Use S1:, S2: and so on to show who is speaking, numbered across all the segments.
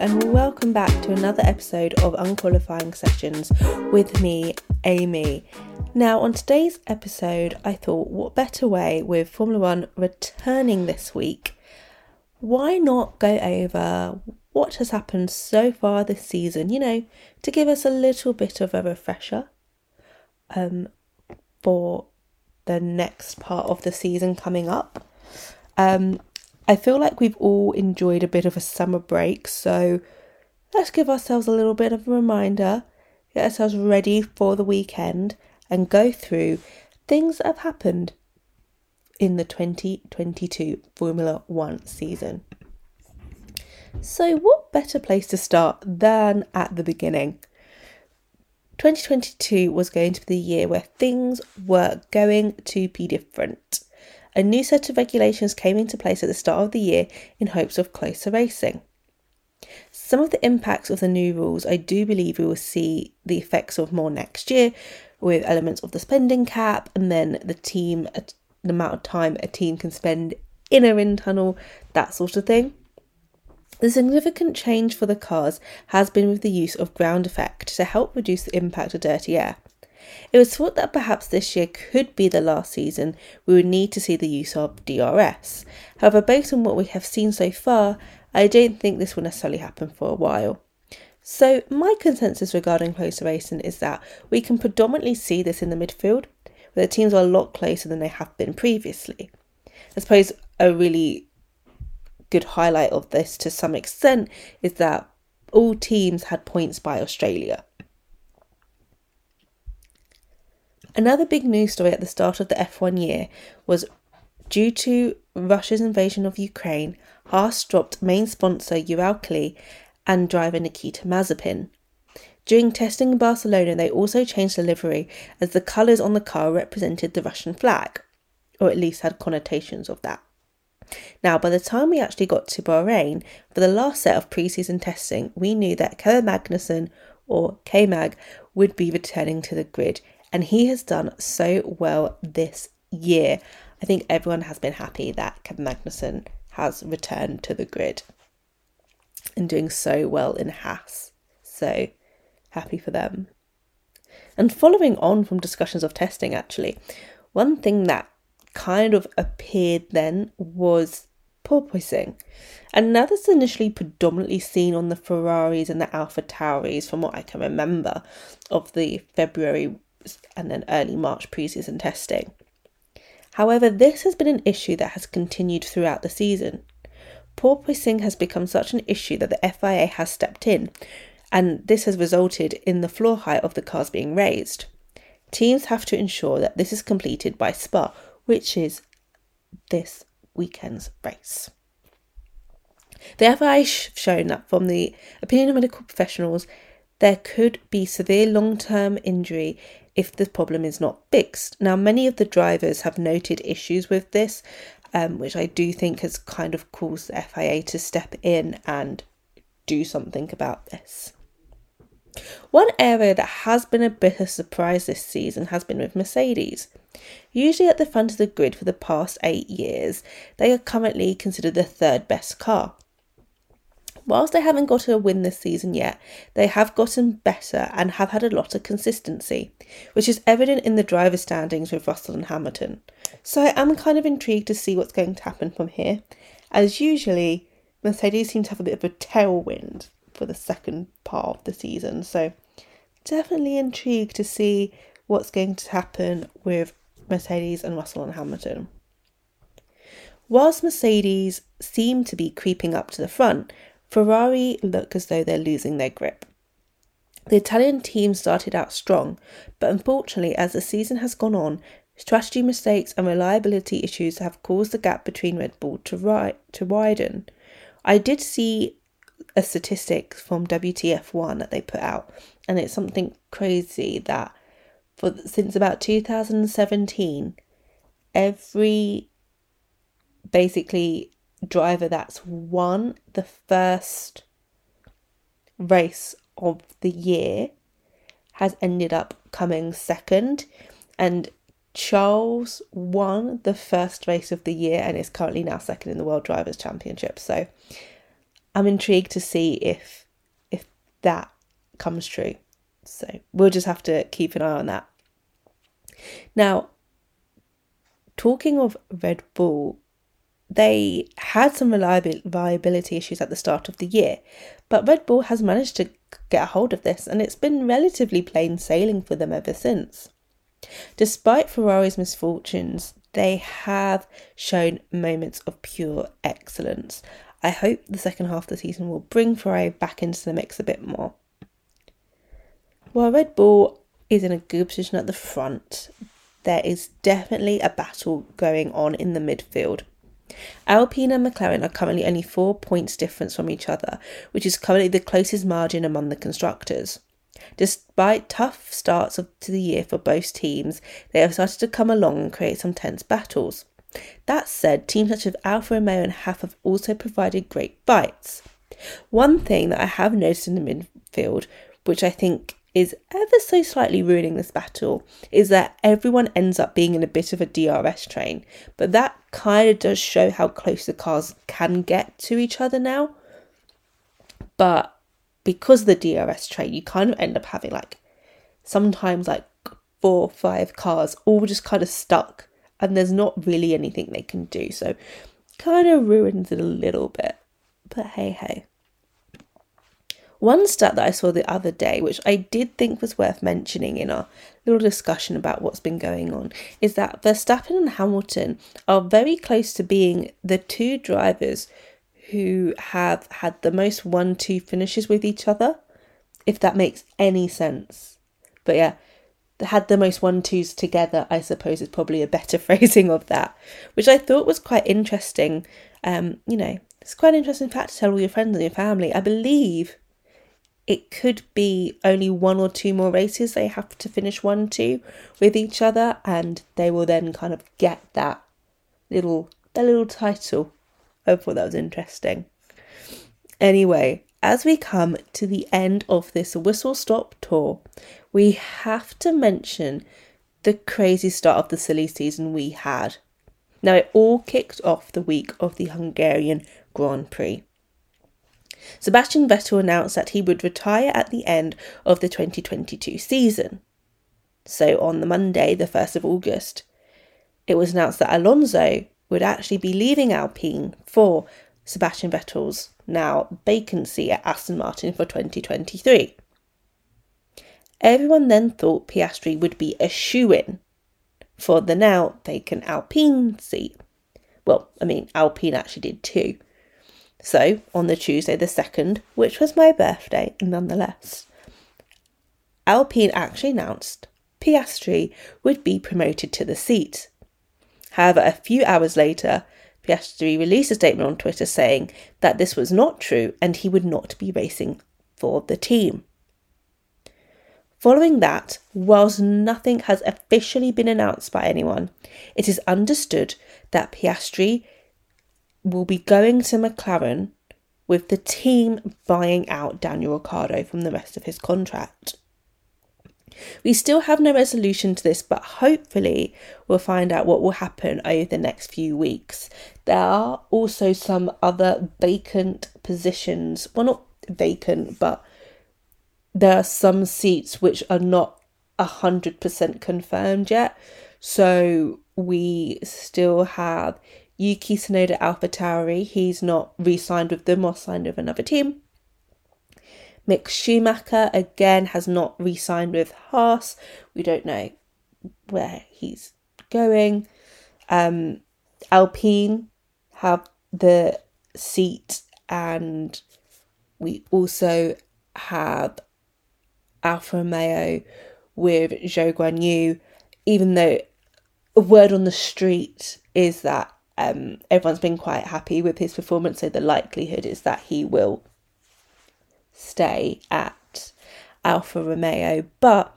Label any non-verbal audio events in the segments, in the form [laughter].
S1: and welcome back to another episode of Unqualifying Sessions with me, Amy. Now, on today's episode, I thought, what better way with Formula One returning this week? Why not go over what has happened so far this season, you know, to give us a little bit of a refresher um, for the next part of the season coming up. Um, I feel like we've all enjoyed a bit of a summer break, so let's give ourselves a little bit of a reminder, get ourselves ready for the weekend, and go through things that have happened in the 2022 Formula One season. So, what better place to start than at the beginning? 2022 was going to be the year where things were going to be different. A new set of regulations came into place at the start of the year in hopes of closer racing. Some of the impacts of the new rules, I do believe we will see the effects of more next year, with elements of the spending cap and then the team, the amount of time a team can spend in a wind tunnel, that sort of thing. The significant change for the cars has been with the use of ground effect to help reduce the impact of dirty air. It was thought that perhaps this year could be the last season we would need to see the use of DRS. However, based on what we have seen so far, I don't think this will necessarily happen for a while. So, my consensus regarding closer racing is that we can predominantly see this in the midfield, where the teams are a lot closer than they have been previously. I suppose a really good highlight of this to some extent is that all teams had points by Australia. Another big news story at the start of the F1 year was due to Russia's invasion of Ukraine, Haas dropped main sponsor Uralkali and driver Nikita Mazepin. During testing in Barcelona, they also changed the livery as the colours on the car represented the Russian flag, or at least had connotations of that. Now, by the time we actually got to Bahrain for the last set of pre-season testing, we knew that Kevin Magnussen, or K Mag, would be returning to the grid and he has done so well this year. I think everyone has been happy that Kevin Magnussen has returned to the grid and doing so well in Haas. So happy for them. And following on from discussions of testing, actually, one thing that kind of appeared then was porpoising. And now that's initially predominantly seen on the Ferraris and the Alpha Tauris, from what I can remember of the February and then early March preseason testing. However, this has been an issue that has continued throughout the season. Porpoising has become such an issue that the FIA has stepped in, and this has resulted in the floor height of the cars being raised. Teams have to ensure that this is completed by Spa, which is this weekend's race. The FIA has shown that from the opinion of medical professionals, there could be severe long term injury if the problem is not fixed. Now, many of the drivers have noted issues with this, um, which I do think has kind of caused the FIA to step in and do something about this. One area that has been a bit of surprise this season has been with Mercedes. Usually at the front of the grid for the past eight years, they are currently considered the third best car. Whilst they haven't got a win this season yet, they have gotten better and have had a lot of consistency, which is evident in the driver standings with Russell and Hamilton. So I am kind of intrigued to see what's going to happen from here, as usually Mercedes seem to have a bit of a tailwind for the second part of the season. So definitely intrigued to see what's going to happen with Mercedes and Russell and Hamilton. Whilst Mercedes seem to be creeping up to the front, Ferrari look as though they're losing their grip. The Italian team started out strong, but unfortunately, as the season has gone on, strategy mistakes and reliability issues have caused the gap between Red Bull to, ri- to widen. I did see a statistic from WTF1 that they put out, and it's something crazy that for since about 2017, every basically driver that's won the first race of the year has ended up coming second and Charles won the first race of the year and is currently now second in the World Drivers' Championship. So I'm intrigued to see if if that comes true. So we'll just have to keep an eye on that. Now, talking of Red Bull, they had some reliability issues at the start of the year, but Red Bull has managed to get a hold of this and it's been relatively plain sailing for them ever since. Despite Ferrari's misfortunes, they have shown moments of pure excellence. I hope the second half of the season will bring Ferrari back into the mix a bit more. While Red Bull is in a good position at the front, there is definitely a battle going on in the midfield. Alpine and McLaren are currently only four points difference from each other, which is currently the closest margin among the constructors. Despite tough starts of, to the year for both teams, they have started to come along and create some tense battles. That said, teams such as Alfa Romeo and Haas have also provided great fights. One thing that I have noticed in the midfield, which I think is ever so slightly ruining this battle, is that everyone ends up being in a bit of a DRS train. But that kind of does show how close the cars can get to each other now. But because the DRS train, you kind of end up having like sometimes like four or five cars all just kind of stuck and there's not really anything they can do. So kind of ruins it a little bit. But hey hey. One stat that I saw the other day, which I did think was worth mentioning in our little discussion about what's been going on, is that Verstappen and Hamilton are very close to being the two drivers who have had the most one two finishes with each other, if that makes any sense. But yeah, they had the most one twos together, I suppose is probably a better [laughs] phrasing of that, which I thought was quite interesting. Um, you know, it's quite an interesting fact to tell all your friends and your family. I believe it could be only one or two more races they have to finish one two with each other, and they will then kind of get that little that little title I thought that was interesting. Anyway, as we come to the end of this whistle stop tour, we have to mention the crazy start of the silly season we had. Now, it all kicked off the week of the Hungarian Grand Prix. Sebastian Vettel announced that he would retire at the end of the 2022 season. So, on the Monday, the 1st of August, it was announced that Alonso would actually be leaving Alpine for Sebastian Vettel's now vacancy at Aston Martin for 2023. Everyone then thought Piastri would be a shoe in for the now vacant Alpine seat. Well, I mean, Alpine actually did too. So, on the Tuesday the 2nd, which was my birthday nonetheless, Alpine actually announced Piastri would be promoted to the seat. However, a few hours later, Piastri released a statement on Twitter saying that this was not true and he would not be racing for the team. Following that, whilst nothing has officially been announced by anyone, it is understood that Piastri will be going to McLaren with the team buying out Daniel Ricciardo from the rest of his contract. We still have no resolution to this, but hopefully we'll find out what will happen over the next few weeks. There are also some other vacant positions. Well, not vacant, but there are some seats which are not 100% confirmed yet. So we still have Yuki Tsunoda AlphaTauri. He's not re signed with them or signed with another team. Mick Schumacher again has not re signed with Haas. We don't know where he's going. Um, Alpine have the seat, and we also have Alfa Romeo with Zhou Guanyu, even though a word on the street is that um, everyone's been quite happy with his performance, so the likelihood is that he will stay at Alfa Romeo. But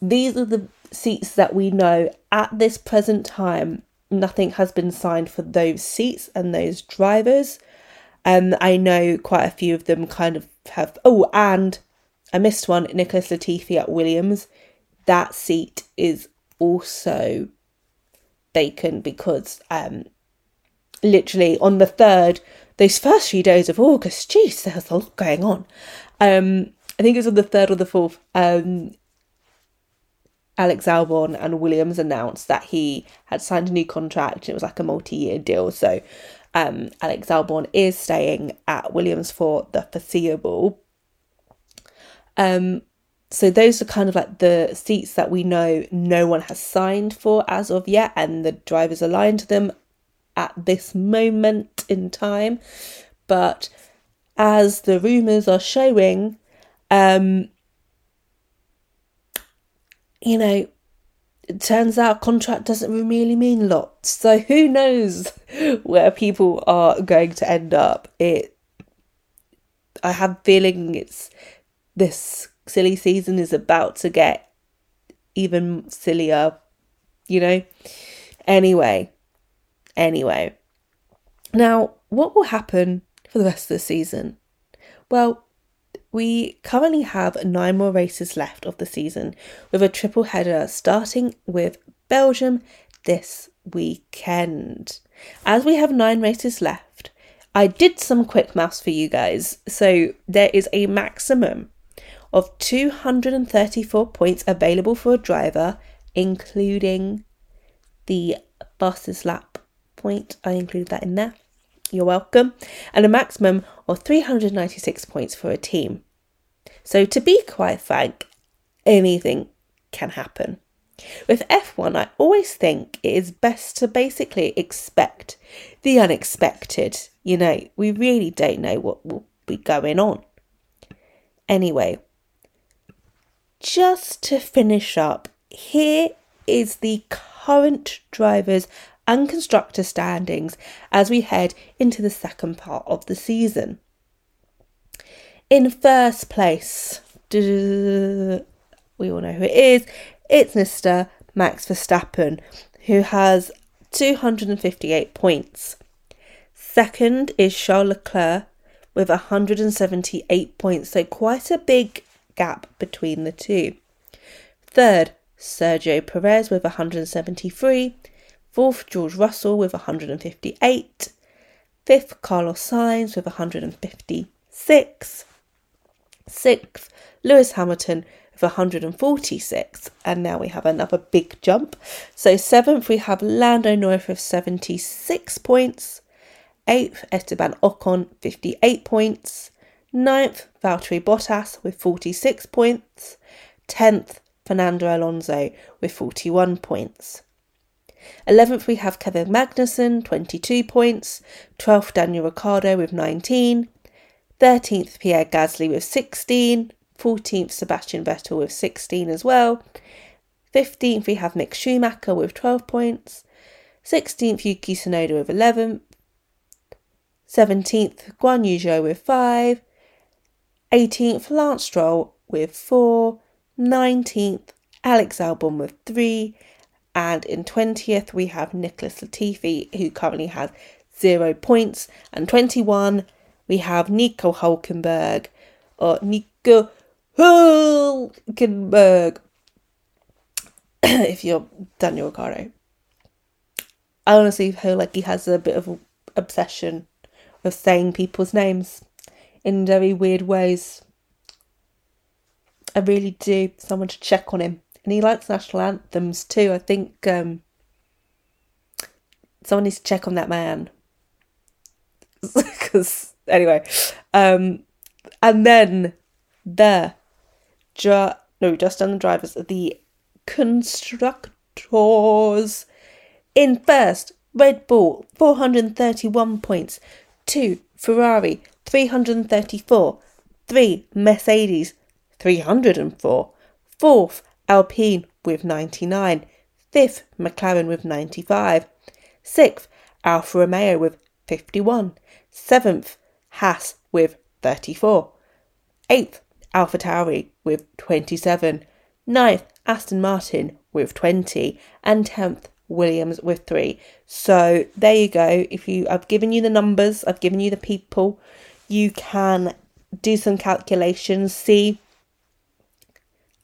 S1: these are the seats that we know at this present time. Nothing has been signed for those seats and those drivers. Um, I know quite a few of them kind of have. Oh, and I missed one. Nicholas Latifi at Williams. That seat is also vacant because um, literally on the third, those first few days of August, geez, there was a lot going on. Um, I think it was on the third or the fourth. Um, Alex Albon and Williams announced that he had signed a new contract. It was like a multi-year deal. So um, Alex Albon is staying at Williams for the foreseeable. Um, so those are kind of like the seats that we know no one has signed for as of yet, and the drivers aligned to them at this moment in time. But as the rumours are showing, um, you know, it turns out contract doesn't really mean a lot. So who knows [laughs] where people are going to end up? It I have feeling it's this silly season is about to get even sillier, you know? Anyway, anyway. Now, what will happen for the rest of the season? Well, we currently have nine more races left of the season, with a triple header starting with Belgium this weekend. As we have nine races left, I did some quick maths for you guys. So there is a maximum of 234 points available for a driver, including the fastest lap point. I include that in there. You're welcome. And a maximum of 396 points for a team. So, to be quite frank, anything can happen. With F1, I always think it is best to basically expect the unexpected. You know, we really don't know what will be going on. Anyway, just to finish up, here is the current drivers and constructor standings as we head into the second part of the season. In first place, we all know who it is, it's Mr. Max Verstappen, who has 258 points. Second is Charles Leclerc with 178 points, so quite a big gap between the two. Third, Sergio Perez with 173. Fourth, George Russell with 158. Fifth, Carlos Sainz with 156. Sixth, Lewis Hamilton with 146. And now we have another big jump. So, seventh, we have Lando Norris with 76 points. Eighth, Esteban Ocon, 58 points. Ninth, Valtteri Bottas with 46 points. 10th, Fernando Alonso with 41 points. 11th, we have Kevin Magnussen, 22 points. 12th, Daniel Ricciardo with 19. 13th, Pierre Gasly with 16. 14th, Sebastian Vettel with 16 as well. 15th, we have Mick Schumacher with 12 points. 16th, Yuki Tsunoda with 11. 17th, Guan Yu Zhou with 5. 18th, Lance Stroll with 4, 19th, Alex Albon with 3, and in 20th, we have Nicholas Latifi, who currently has 0 points, and 21, we have Nico Hulkenberg, or Nico Hulkenberg, [coughs] if you're Daniel Ricciardo. I honestly feel like he has a bit of an obsession with saying people's names in very weird ways. I really do. Someone to check on him. And he likes national anthems too. I think um, someone needs to check on that man. [laughs] Because, anyway. Um, and then the, ju- no, just on the drivers, the constructors. In first, Red Bull, 431 points. Two, Ferrari, 334. 3. Mercedes 304. 4th Alpine with 99. 5th McLaren with 95. 6th Alfa Romeo with 51. 7th Haas with 34. 8th Alpha Tauri with 27. 9th Aston Martin with 20. And 10th Williams with 3. So there you go. If you I've given you the numbers, I've given you the people you can do some calculations, see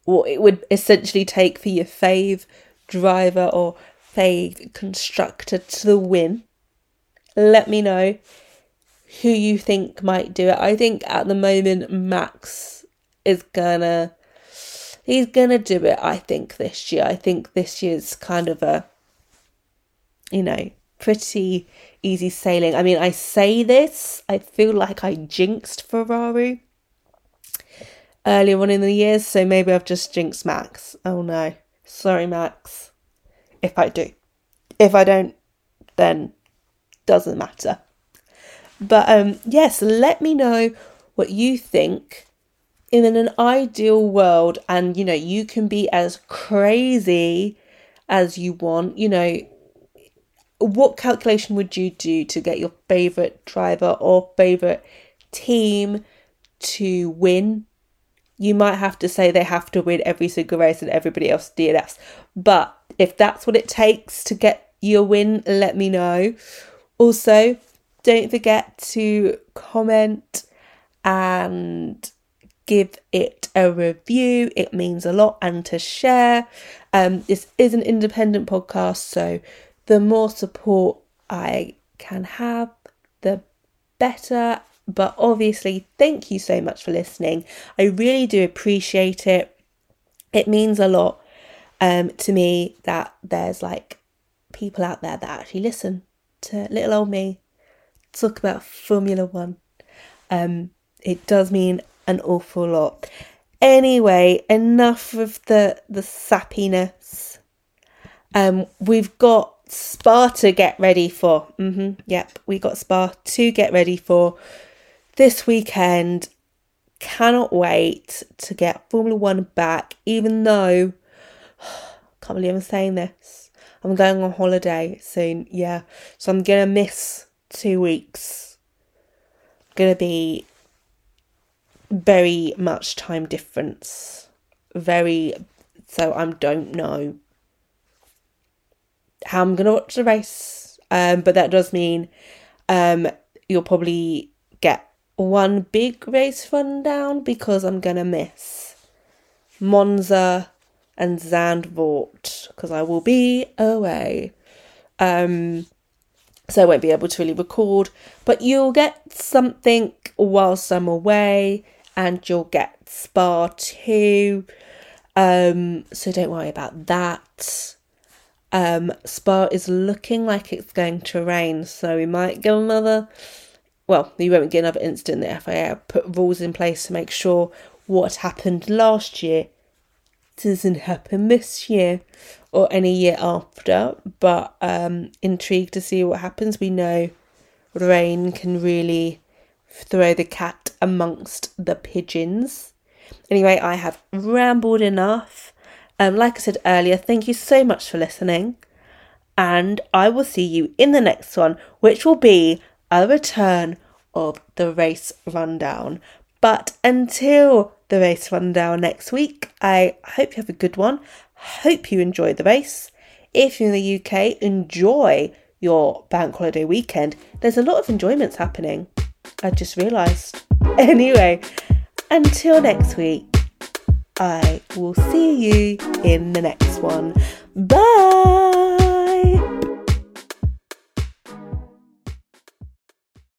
S1: what it would essentially take for your fave driver or fave constructor to win. Let me know who you think might do it. I think at the moment Max is gonna he's gonna do it, I think, this year. I think this year's kind of a you know, pretty easy sailing. I mean, I say this, I feel like I jinxed Ferrari earlier on in the years, so maybe I've just jinxed Max. Oh no. Sorry, Max. If I do. If I don't, then doesn't matter. But um yes, let me know what you think in an ideal world and you know, you can be as crazy as you want, you know, what calculation would you do to get your favorite driver or favorite team to win? You might have to say they have to win every single race and everybody else DNS. But if that's what it takes to get your win, let me know. Also, don't forget to comment and give it a review. It means a lot and to share. Um, this is an independent podcast, so the more support I can have, the better. But obviously, thank you so much for listening. I really do appreciate it. It means a lot um, to me that there's like people out there that actually listen to little old me talk about Formula One. Um, it does mean an awful lot. Anyway, enough of the the sappiness. Um, we've got Spa to get ready for. Mm-hmm. Yep, we got Spa to get ready for this weekend. Cannot wait to get Formula One back, even though [sighs] can't believe I'm saying this. I'm going on holiday soon, yeah. So I'm gonna miss two weeks. Gonna be very much time difference. Very so I don't know I'm gonna watch the race. Um, but that does mean um, you'll probably get one big race rundown because I'm gonna miss Monza and Zandvoort because I will be away. Um, so I won't be able to really record, but you'll get something whilst I'm away, and you'll get Spa too. Um, so don't worry about that. Um, Spa is looking like it's going to rain, so we might get another. Well, you won't get another incident. The FIA put rules in place to make sure what happened last year doesn't happen this year or any year after. But um, intrigued to see what happens. We know rain can really throw the cat amongst the pigeons. Anyway, I have rambled enough. Um, like I said earlier, thank you so much for listening. And I will see you in the next one, which will be a return of the race rundown. But until the race rundown next week, I hope you have a good one. Hope you enjoy the race. If you're in the UK, enjoy your bank holiday weekend. There's a lot of enjoyments happening. I just realised. [laughs] Anyway, until next week. I will see you in the next one. Bye.